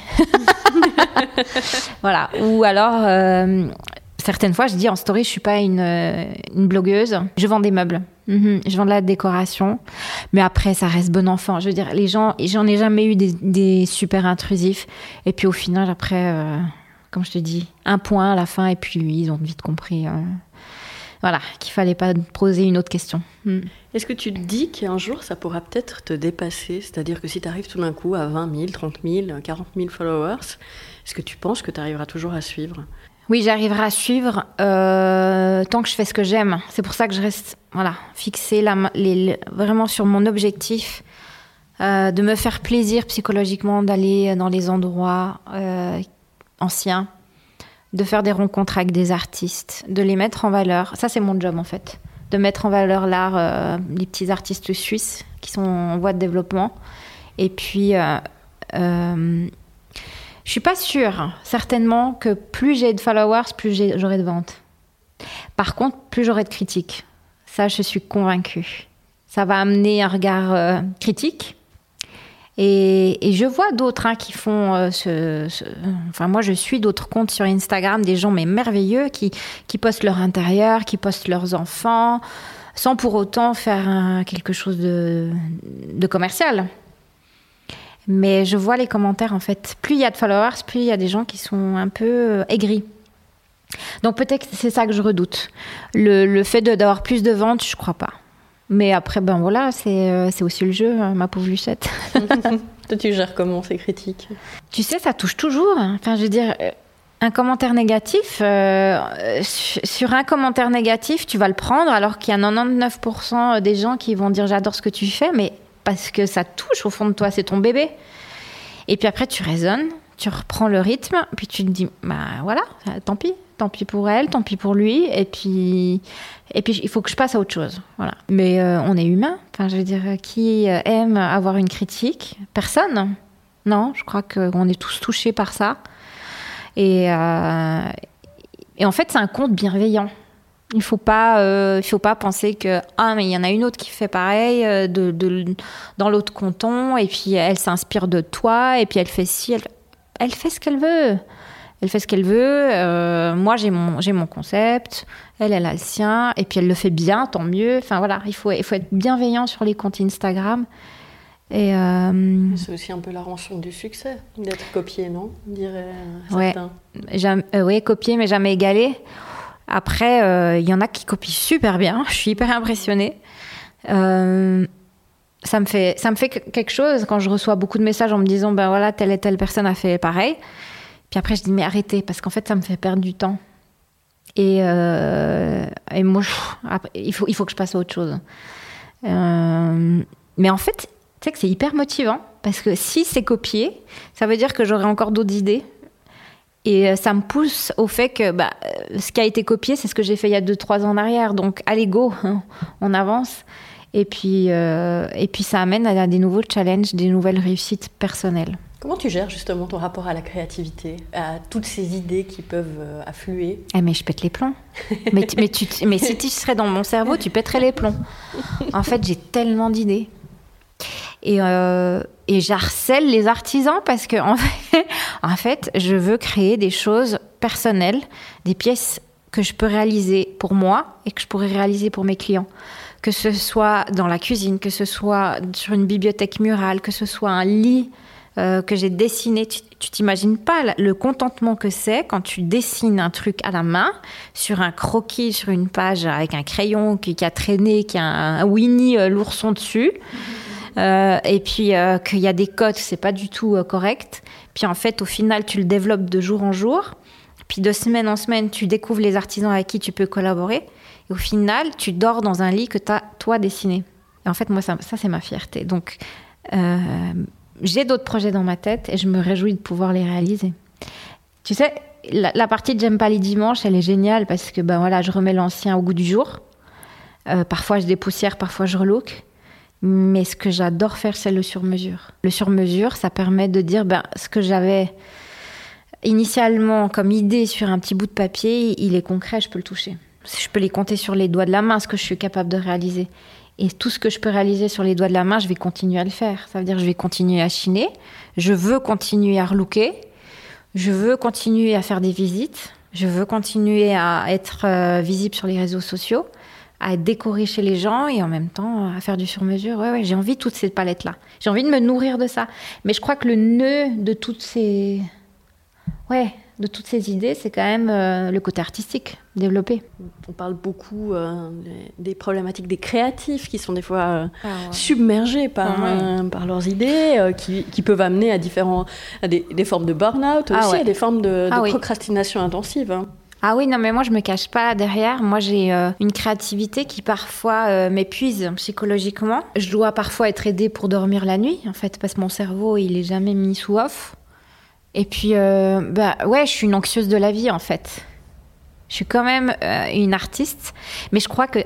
voilà. Ou alors, euh, certaines fois, je dis en story, je suis pas une, euh, une blogueuse. Je vends des meubles. Mhm. Je vends de la décoration. Mais après, ça reste bon enfant. Je veux dire, les gens, j'en ai jamais eu des, des super intrusifs. Et puis au final, après, euh, comme je te dis, un point à la fin. Et puis ils ont vite compris. Voilà, qu'il fallait pas poser une autre question. Mm. Est-ce que tu te dis qu'un jour, ça pourra peut-être te dépasser? C'est-à-dire que si tu arrives tout d'un coup à 20 000, 30 000, 40 000 followers, est-ce que tu penses que tu arriveras toujours à suivre? Oui, j'arriverai à suivre euh, tant que je fais ce que j'aime. C'est pour ça que je reste voilà, fixée la ma- les- les- vraiment sur mon objectif euh, de me faire plaisir psychologiquement, d'aller dans les endroits euh, anciens, de faire des rencontres avec des artistes, de les mettre en valeur. Ça, c'est mon job en fait. De mettre en valeur l'art, euh, les petits artistes suisses qui sont en voie de développement. Et puis, euh, euh, je suis pas sûre, certainement, que plus j'ai de followers, plus j'aurai de ventes. Par contre, plus j'aurai de critiques. Ça, je suis convaincue. Ça va amener un regard euh, critique. Et, je vois d'autres hein, qui font euh, ce, Enfin, moi, je suis d'autres comptes sur Instagram, des gens mais merveilleux qui, qui postent leur intérieur, qui postent leurs enfants, sans pour autant faire quelque chose de, commercial. Mais je vois les commentaires, en fait. Plus il y a de followers, plus il y a des gens qui sont un peu euh, aigris. Donc peut-être que c'est ça que je redoute. Le, le fait d'avoir plus de ventes, je crois pas. Mais après, ben voilà, c'est c'est aussi le jeu, hein, ma pauvre Lucette. Toi, tu gères comment ces critiques? Tu sais, ça touche toujours. Enfin, je veux dire, un commentaire négatif, euh, sur un commentaire négatif, tu vas le prendre alors qu'il y a 99% des gens qui vont dire j'adore ce que tu fais, mais parce que ça touche au fond de toi, c'est ton bébé. Et puis après, tu raisonnes, tu reprends le rythme, puis tu te dis, bah voilà, tant pis, tant pis pour elle, tant pis pour lui, et puis, et puis il faut que je passe à autre chose. Voilà. Mais euh, on est humain, enfin, je veux dire, qui aime avoir une critique? Personne. Non, je crois qu'on est tous touchés par ça. Et, euh, et en fait, c'est un conte bienveillant. Il faut pas, euh, faut pas penser que ah mais il y en a une autre qui fait pareil de, dans l'autre canton et puis elle s'inspire de toi et puis elle fait ci, elle fait ce qu'elle veut. Elle fait ce qu'elle veut. moi j'ai mon j'ai mon concept, elle elle a le sien et puis elle le fait bien, tant mieux. Enfin voilà, il faut il faut être bienveillant sur les comptes Instagram et euh, C'est aussi un peu la rançon du succès, d'être copié, non dirait ouais. Euh, oui, copié, mais jamais égalé. Après, euh, il y en a qui copient super bien. Je suis hyper impressionnée. ça me fait ça me fait quelque chose quand je reçois beaucoup de messages en me disant ben voilà telle et telle personne a fait pareil puis après je dis mais arrêtez parce qu'en fait ça me fait perdre du temps et, et moi il faut il faut que je passe à autre chose mais en fait sais que c'est hyper motivant parce que si c'est copié, ça veut dire que j'aurai encore d'autres idées. Et euh, ça me pousse au fait que bah, euh, ce qui a été copié, c'est ce que j'ai fait il y a 2-3 ans en arrière. Donc, allez, go, hein, on avance. Et puis, euh, et puis, ça amène à des nouveaux challenges, des nouvelles réussites personnelles. Comment tu gères justement ton rapport à la créativité, à toutes ces idées qui peuvent affluer? Eh Mais je pète les plombs. mais, mais, si tu serais dans mon cerveau, tu pèterais les plombs. En fait, j'ai tellement d'idées. Et, euh, et j'harcèle les artisans parce que en fait, je veux créer des choses personnelles, des pièces que je peux réaliser pour moi et que je pourrais réaliser pour mes clients. Que ce soit dans la cuisine, que ce soit sur une bibliothèque murale, que ce soit un lit euh, que j'ai dessiné. Tu t'imagines pas le contentement que c'est quand tu dessines un truc à la main sur un croquis, sur une page avec un crayon qui, a traîné, qui a un, Winnie euh, l'ourson dessus. Euh, et puis qu'il y a des codes, c'est pas du tout correct. Puis en fait, au final, tu le développes de jour en jour. Puis de semaine en semaine, tu découvres les artisans avec qui tu peux collaborer. Et au final, tu dors dans un lit que tu as toi dessiné. Et en fait, moi, ça c'est ma fierté. Donc, j'ai d'autres projets dans ma tête et je me réjouis de pouvoir les réaliser. Tu sais, la, partie de J'aime pas les dimanches, elle est géniale parce que ben voilà, je remets l'ancien au goût du jour. parfois, je dépoussière, parfois, je relook. Mais ce que j'adore faire, c'est le sur-mesure. Le sur-mesure, ça permet de dire ben, ce que j'avais initialement comme idée sur un petit bout de papier, il est concret, je peux le toucher. Je peux les compter sur les doigts de la main, ce que je suis capable de réaliser. Et tout ce que je peux réaliser sur les doigts de la main, je vais continuer à le faire. Ça veut dire que je vais continuer à chiner, je veux continuer à relooker, je veux continuer à faire des visites, je veux continuer à être euh, visible sur les réseaux sociaux à décorer chez les gens et en même temps à faire du sur-mesure. Ouais, ouais, j'ai envie de toutes ces palettes-là. J'ai envie de me nourrir de ça. Mais je crois que le nœud de toutes ces, ouais, de toutes ces idées, c'est quand même euh, le côté artistique développé. On parle beaucoup euh, des problématiques des créatifs qui sont des fois euh, ah submergés par, ah par leurs idées, qui, qui, peuvent amener à, différents, à des, formes de burn-out ah aussi, à des formes de, de procrastination intensive. Hein. Ah oui, non, mais moi, je me cache pas derrière. Moi, j'ai euh, une créativité qui parfois euh, m'épuise psychologiquement. Je dois parfois être aidée pour dormir la nuit, en fait, parce que mon cerveau, il est jamais mis sous off. Et puis, euh, bah ouais, je suis une anxieuse de la vie, en fait. Je suis quand même une artiste, mais je crois que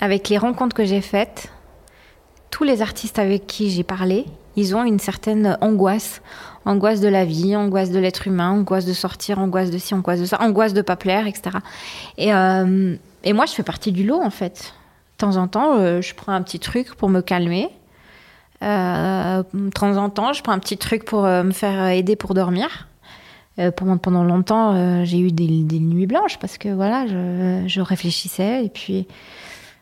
avec les rencontres que j'ai faites, tous les artistes avec qui j'ai parlé, ils ont une certaine angoisse angoisse de la vie, angoisse de l'être humain, angoisse de sortir, angoisse de ci, angoisse de ça, angoisse de pas plaire, etc. Et, euh, et moi, je fais partie du lot, en fait. De temps en temps, euh, je prends un petit truc pour me calmer. Euh, de temps en temps, je prends un petit truc pour me faire aider pour dormir. pendant, pendant longtemps, j'ai eu des, nuits blanches parce que voilà, je, je réfléchissais et puis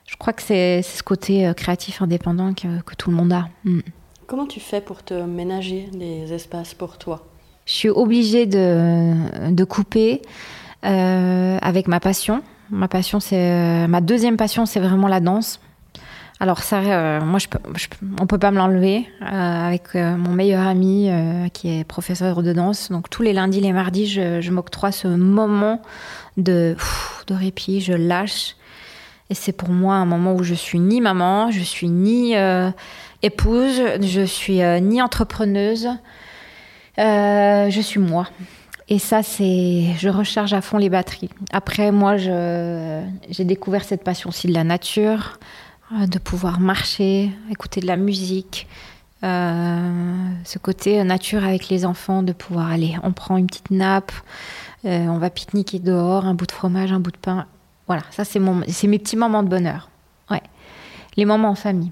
je crois que c'est ce côté créatif indépendant que, que, tout le monde a. Mm. Comment tu fais pour te ménager des espaces pour toi? Je suis obligée de, de couper euh, avec ma passion. Ma passion, c'est euh, ma deuxième passion, c'est vraiment la danse. Alors ça, euh, moi, je peux, on peut pas me l'enlever. Euh, avec euh, mon meilleur ami qui est professeur de danse, donc tous les lundis, les mardis, je, m'octroie ce moment de, de répit, je lâche. Et c'est pour moi un moment où je suis ni maman, je suis ni épouse, je suis ni entrepreneuse, je suis moi. Et ça, c'est, je recharge à fond les batteries. Après, moi, j'ai découvert cette passion aussi de la nature. Euh, de pouvoir marcher, écouter de la musique, euh, ce côté nature avec les enfants, de pouvoir aller, on prend une petite nappe, euh, on va pique-niquer dehors, un bout de fromage, un bout de pain. Voilà, ça c'est mon, c'est mes petits moments de bonheur. Ouais, les moments en famille,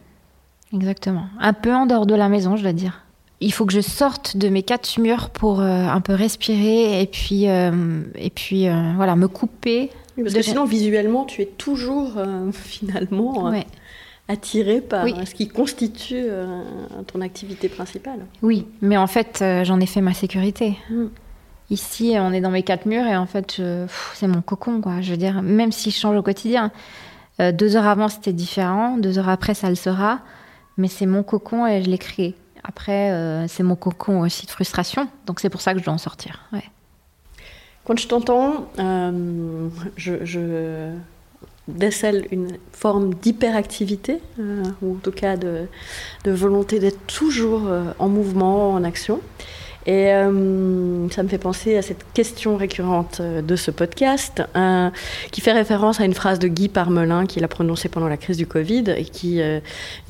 exactement. Un peu en dehors de la maison, je dois dire. Il faut que je sorte de mes quatre murs pour un peu respirer et puis, et puis voilà, me couper. parce que sinon, visuellement, tu es toujours finalement ouais attiré par ce qui constitue euh, ton activité principale. Oui, mais en fait, euh, j'en ai fait ma sécurité. Mm. Ici, on est dans mes quatre murs et en fait, c'est mon cocon, quoi. Je veux dire, même si je change au quotidien. Euh, deux heures avant, c'était différent. Deux heures après, ça le sera. Mais c'est mon cocon et je l'ai créé. Après, c'est mon cocon aussi de frustration. Donc, c'est pour ça que je dois en sortir. Ouais. Quand je t'entends, je, je décèle une forme d'hyperactivité, euh, ou en tout cas de, volonté d'être toujours euh, en mouvement, en action. Et euh, ça me fait penser à cette question récurrente de ce podcast, qui fait référence à une phrase de Guy Parmelin qu'il a prononcée pendant la crise du Covid et qui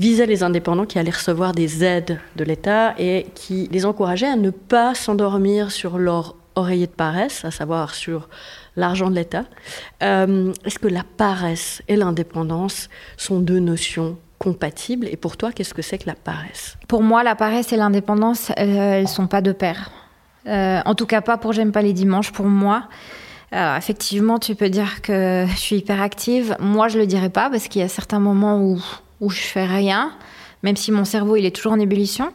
visait les indépendants qui allaient recevoir des aides de l'État et qui les encourageait à ne pas s'endormir sur leur oreiller de paresse, à savoir sur l'argent de l'État. Euh, est-ce que la paresse et l'indépendance sont deux notions compatibles? Et pour toi, qu'est-ce que c'est que la paresse? Pour moi, la paresse et l'indépendance, elles ne sont pas de pair. Euh, en tout cas, pas pour J'aime pas les dimanches. Pour moi, effectivement, tu peux dire que je suis hyper active. Moi, je le dirais pas parce qu'il y a certains moments où, où je fais rien, même si mon cerveau il est toujours en ébullition.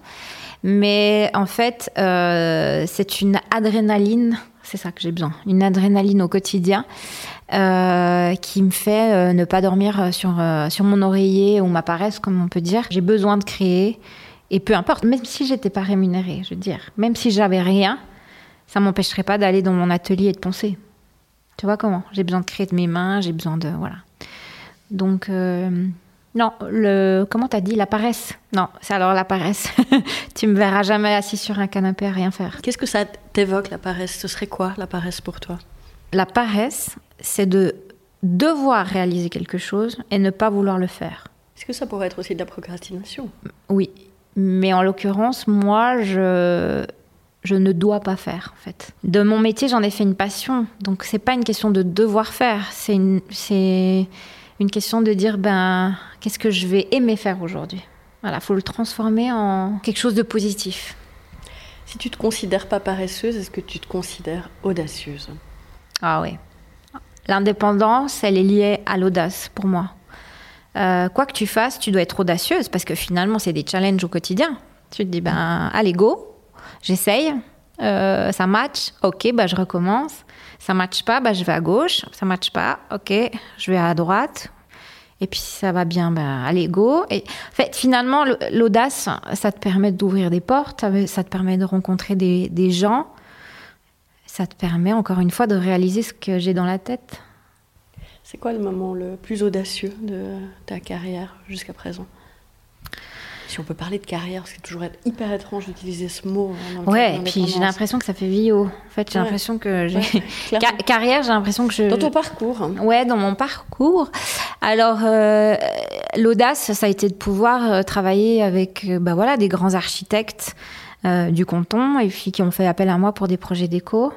Mais en fait, euh, c'est une adrénaline c'est ça que j'ai besoin. Une adrénaline au quotidien euh, qui me fait euh, ne pas dormir sur, sur mon oreiller ou ma paresse, comme on peut dire. J'ai besoin de créer. Et peu importe, même si j'étais pas rémunérée, je veux dire, même si j'avais rien, ça m'empêcherait pas d'aller dans mon atelier et de penser. Tu vois comment? J'ai besoin de créer de mes mains, j'ai besoin de. Voilà. Donc. Non, le comment t'as dit la paresse Non, c'est alors la paresse. tu me verras jamais assis sur un canapé à rien faire. Qu'est-ce que ça t'évoque la paresse? Ce serait quoi la paresse pour toi? La paresse, c'est de devoir réaliser quelque chose et ne pas vouloir le faire. Est-ce que ça pourrait être aussi de la procrastination? Oui, mais en l'occurrence, moi, je je ne dois pas faire en fait. De mon métier, j'en ai fait une passion, donc c'est pas une question de devoir faire, c'est une c'est une question de dire ben qu'est-ce que je vais aimer faire aujourd'hui? Voilà, faut le transformer en quelque chose de positif. Si tu te considères pas paresseuse, est-ce que tu te considères audacieuse? Ah oui. L'indépendance, elle est liée à l'audace pour moi. Euh, quoi que tu fasses, tu dois être audacieuse parce que finalement, c'est des challenges au quotidien. Tu te dis, ben, allez, go, j'essaye, euh, ça match, ok, ben, je recommence. Ça matche pas, bah, je vais à gauche. Ça matche pas, ok, je vais à droite. Et puis si ça va bien, bah, allez, go. Et en fait, finalement, l'audace, ça te permet d'ouvrir des portes, ça te permet de rencontrer des gens. Ça te permet, encore une fois, de réaliser ce que j'ai dans la tête. C'est quoi le moment le plus audacieux de ta carrière jusqu'à présent? Si on peut parler de carrière, parce que c'est toujours hyper étrange d'utiliser ce mot. Hein, ouais, et puis j'ai l'impression que ça fait vie En fait, j'ai l'impression que j'ai. carrière, j'ai l'impression que je. Dans ton parcours. Hein. Ouais, dans mon parcours. Alors, euh, l'audace, ça a été de pouvoir euh, travailler avec euh, bah, voilà, des grands architectes du canton, et puis qui ont fait appel à moi pour des projets d'éco,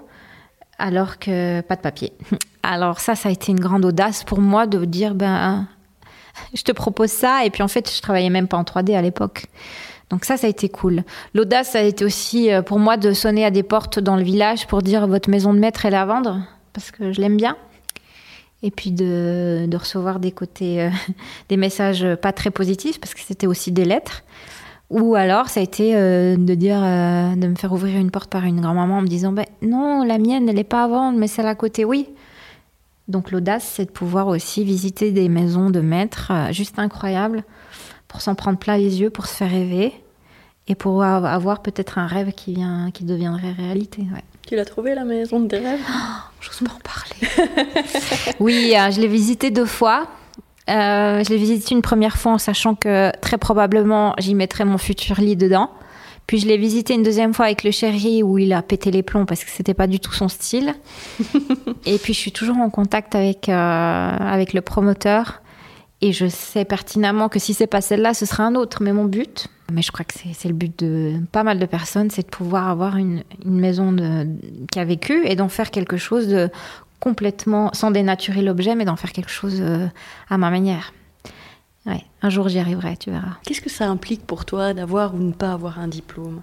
alors que pas de papier. Alors, ça, ça a été une grande audace pour moi de dire ben je te propose ça. Et puis en fait, je travaillais même pas en 3D à l'époque. Donc ça, ça a été cool. L'audace, ça a été aussi euh, pour moi de sonner à des portes dans le village pour dire votre maison de maître est à vendre, parce que je l'aime bien. Et puis de, de recevoir des côtés, euh, des messages pas très positifs, parce que c'était aussi des lettres. Ou alors, ça a été euh, de dire, de me faire ouvrir une porte par une grand-maman en me disant, ben non, la mienne, elle n'est pas à vendre, mais celle à côté, oui. Donc l'audace, c'est de pouvoir aussi visiter des maisons de maîtres euh, juste incroyables pour s'en prendre plein les yeux, pour se faire rêver et pour avoir peut-être un rêve qui, vient, qui deviendrait réalité. Ouais. Tu l'as trouvé la maison de tes rêves? Je J'ose pas en parler. oui, euh, je l'ai visité deux fois. Euh, je l'ai visité une première fois en sachant que très probablement j'y mettrais mon futur lit dedans. Puis je l'ai visité une deuxième fois avec le chéri où il a pété les plombs parce que c'était pas du tout son style. et puis je suis toujours en contact avec, euh, avec le promoteur. Et je sais pertinemment que si c'est pas celle-là, ce sera un autre. Mais mon but, mais je crois que c'est le but de pas mal de personnes, c'est de pouvoir avoir une, une maison de, qui a vécu et d'en faire quelque chose de complètement, sans dénaturer l'objet, mais d'en faire quelque chose euh, à ma manière. Ouais, un jour j'y arriverai, tu verras. Qu'est-ce que ça implique pour toi d'avoir ou ne pas avoir un diplôme?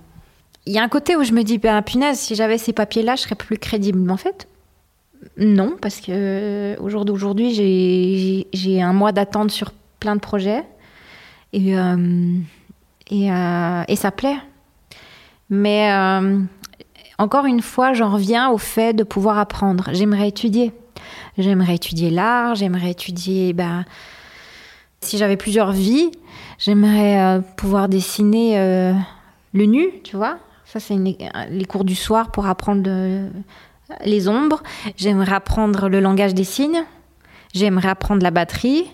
Il y a un côté où je me dis, ben, punaise, si j'avais ces papiers-là, je serais plus crédible. Mais en fait, non, parce que euh, au jour d'aujourd'hui, j'ai un mois d'attente sur plein de projets. Et. Euh, et, euh, et ça plaît. Mais euh, encore une fois, j'en reviens au fait de pouvoir apprendre. J'aimerais étudier. J'aimerais étudier l'art, j'aimerais étudier. Bah, si j'avais plusieurs vies, j'aimerais euh, pouvoir dessiner le nu, tu vois. Ça, c'est les cours du soir pour apprendre les ombres. J'aimerais apprendre le langage des signes. J'aimerais apprendre la batterie.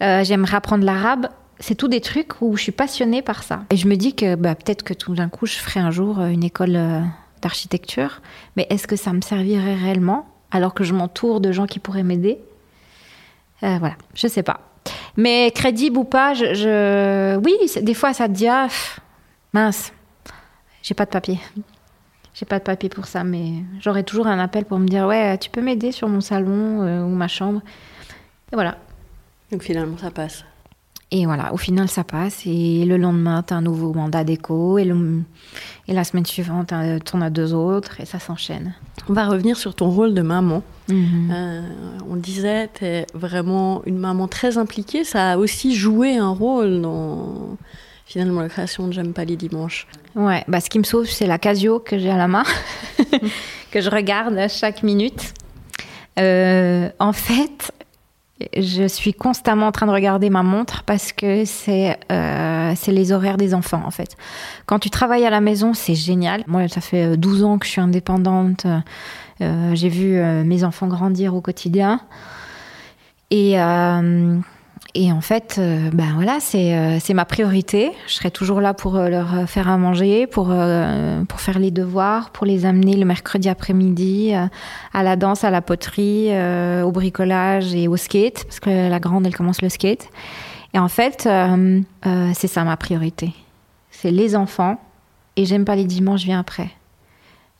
j'aimerais apprendre l'arabe c'est tout des trucs où je suis passionnée par ça. Et je me dis que bah, peut-être que tout d'un coup, je ferai un jour euh, une école euh, d'architecture. Mais est-ce que ça me servirait réellement alors que je m'entoure de gens qui pourraient m'aider? Euh, Voilà, je sais pas. Mais crédible ou pas, je, oui, des fois ça te dit ah, mince, j'ai pas de papier. J'ai pas de papier pour ça, mais j'aurai toujours un appel pour me dire ouais, tu peux m'aider sur mon salon ou ma chambre. Et voilà. Donc finalement, ça passe. Et voilà, au final, ça passe. Et le lendemain, tu as un nouveau mandat d'écho. Et, et la semaine suivante, tu en as deux autres. Et ça s'enchaîne. On va revenir sur ton rôle de maman. Mhm. Euh, on disait, tu es vraiment une maman très impliquée. Ça a aussi joué un rôle dans finalement la création de J'aime pas les dimanches. Ouais, bah, ce qui me sauve, c'est la Casio que j'ai à la main, que je regarde chaque minute. Euh, en fait, je suis constamment en train de regarder ma montre parce que c'est euh, les horaires des enfants en fait. Quand tu travailles à la maison, c'est génial. Moi, ça fait 12 ans que je suis indépendante. Euh, J'ai vu euh, mes enfants grandir au quotidien. Et euh, et en fait, euh, ben voilà, euh, c'est ma priorité. Je serai toujours là pour euh, leur faire à manger, pour, pour faire les devoirs, pour les amener le mercredi après-midi à la danse, à la poterie, au bricolage et au skate, parce que la grande, elle commence le skate. Et en fait, c'est ça ma priorité. C'est les enfants, et j'aime pas les dimanches, je viens après.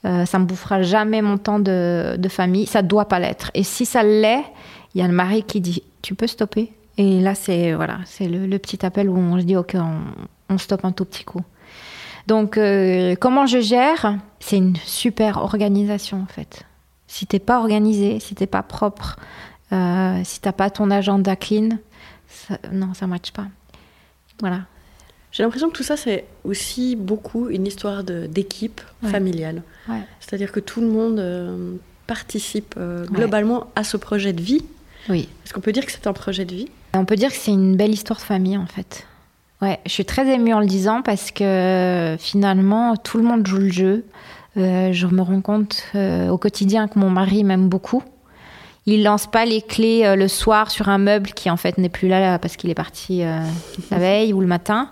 ça me bouffera jamais mon temps de, de famille, ça doit pas l'être. Et si ça l'est, il y a le mari qui dit, tu peux stopper? Et là, c'est voilà, c'est le, petit appel où on se dit ok, on, stoppe un tout petit coup. Donc, euh, comment je gère? C'est une super organisation en fait. Si t'es pas organisé, si t'es pas propre, euh, si t'as pas ton agenda clean, non, ça matche pas. Voilà. J'ai l'impression que tout ça, c'est aussi beaucoup une histoire d'équipe familiale. C'est-à-dire que tout le monde euh, participe globalement à ce projet de vie. Oui. Est-ce qu'on peut dire que c'est un projet de vie? On peut dire que c'est une belle histoire de famille en fait. Ouais, je suis très émue en le disant parce que finalement tout le monde joue le jeu. Euh, je me rends compte euh, au quotidien que mon mari m'aime beaucoup. Il lance pas les clés euh, le soir sur un meuble qui en fait n'est plus là parce qu'il est parti la veille ou le matin.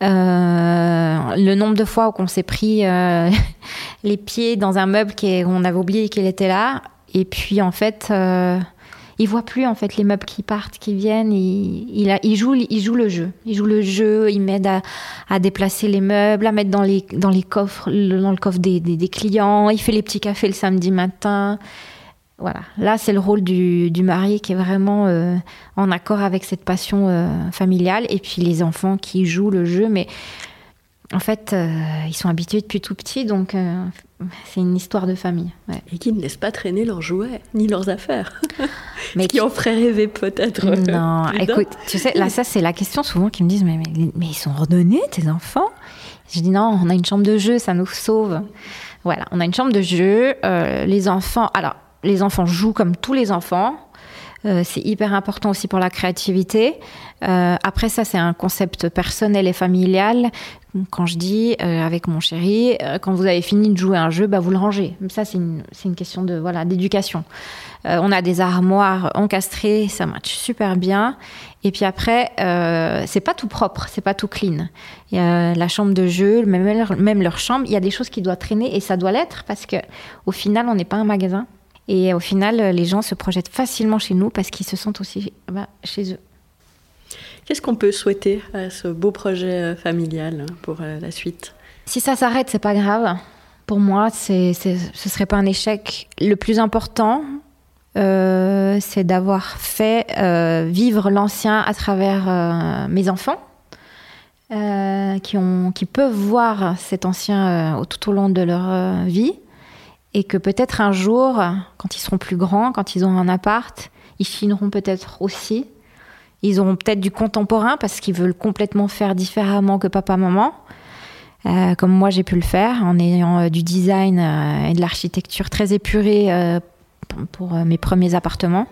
le nombre de fois où on s'est pris les pieds dans un meuble qu'on avait oublié qu'il était là, et puis en fait il voit plus en fait les meubles qui partent, qui viennent. Il, il, joue, il joue le jeu. Il joue le jeu. Il m'aide à, déplacer les meubles, à mettre dans les, dans les coffres, dans le coffre des, des, clients. Il fait les petits cafés le samedi matin. Voilà. Là, c'est le rôle du, du, mari qui est vraiment euh, en accord avec cette passion euh, familiale. Et puis les enfants qui jouent le jeu, mais en fait, euh, ils sont habitués depuis tout petit, donc euh, c'est une histoire de famille. Et qui ne laissent pas traîner leurs jouets, ni leurs affaires. Mais qui en ferait rêver peut-être. Euh, non, écoute, tu sais, là, ça, c'est la question souvent qui me disent mais, mais, ils sont ordonnés, tes enfants? Je dis Non, on a une chambre de jeu, ça nous sauve. Voilà, on a une chambre de jeu. les enfants, alors, les enfants jouent comme tous les enfants. Euh, c'est hyper important aussi pour la créativité. Euh, après ça, c'est un concept personnel et familial. Quand je dis avec mon chéri, quand vous avez fini de jouer un jeu, bah, vous le rangez. Ça, c'est une, une, question de voilà d'éducation. on a des armoires encastrées, ça match super bien. Et puis après, c'est pas tout propre, c'est pas tout clean. Y a la chambre de jeu, même leur, même leur chambre, il y a des choses qui doivent traîner et ça doit l'être parce que au final, on n'est pas un magasin. Et au final, les gens se projettent facilement chez nous parce qu'ils se sentent aussi bah, chez eux. Qu'est-ce qu'on peut souhaiter à ce beau projet euh, familial pour euh, la suite? Si ça s'arrête, c'est pas grave. Pour moi, c'est, c'est, ce serait pas un échec. Le plus important, euh, c'est d'avoir fait vivre l'ancien à travers mes enfants, qui, ont, qui peuvent voir cet ancien tout au long de leur vie et que peut-être un jour, quand ils seront plus grands, quand ils auront un appart, ils finiront peut-être aussi. Ils auront peut-être du contemporain parce qu'ils veulent complètement faire différemment que papa-maman, euh, comme moi j'ai pu le faire en ayant euh, du design euh, et de l'architecture très épurée pour mes premiers appartements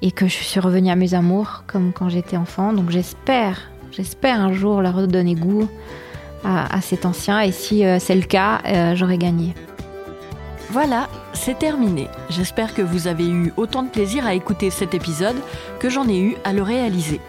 et que je suis revenue à mes amours comme quand j'étais enfant. Donc j'espère, j'espère un jour leur redonner goût à, à cet ancien et si c'est le cas, j'aurai gagné. Voilà, c'est terminé. J'espère que vous avez eu autant de plaisir à écouter cet épisode que j'en ai eu à le réaliser.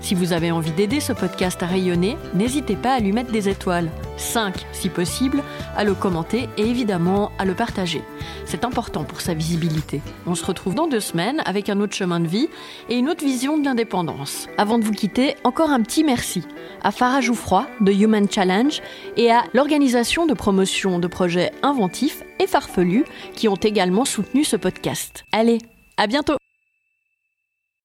Si vous avez envie d'aider ce podcast à rayonner, n'hésitez pas à lui mettre des étoiles, 5 si possible, à le commenter et évidemment à le partager. C'est important pour sa visibilité. On se retrouve dans deux semaines avec un autre chemin de vie et une autre vision de l'indépendance. Avant de vous quitter, encore un petit merci à Farah Jouffroy de Human Challenge et à l'organisation de promotion de projets inventifs et farfelus qui ont également soutenu ce podcast. Allez, à bientôt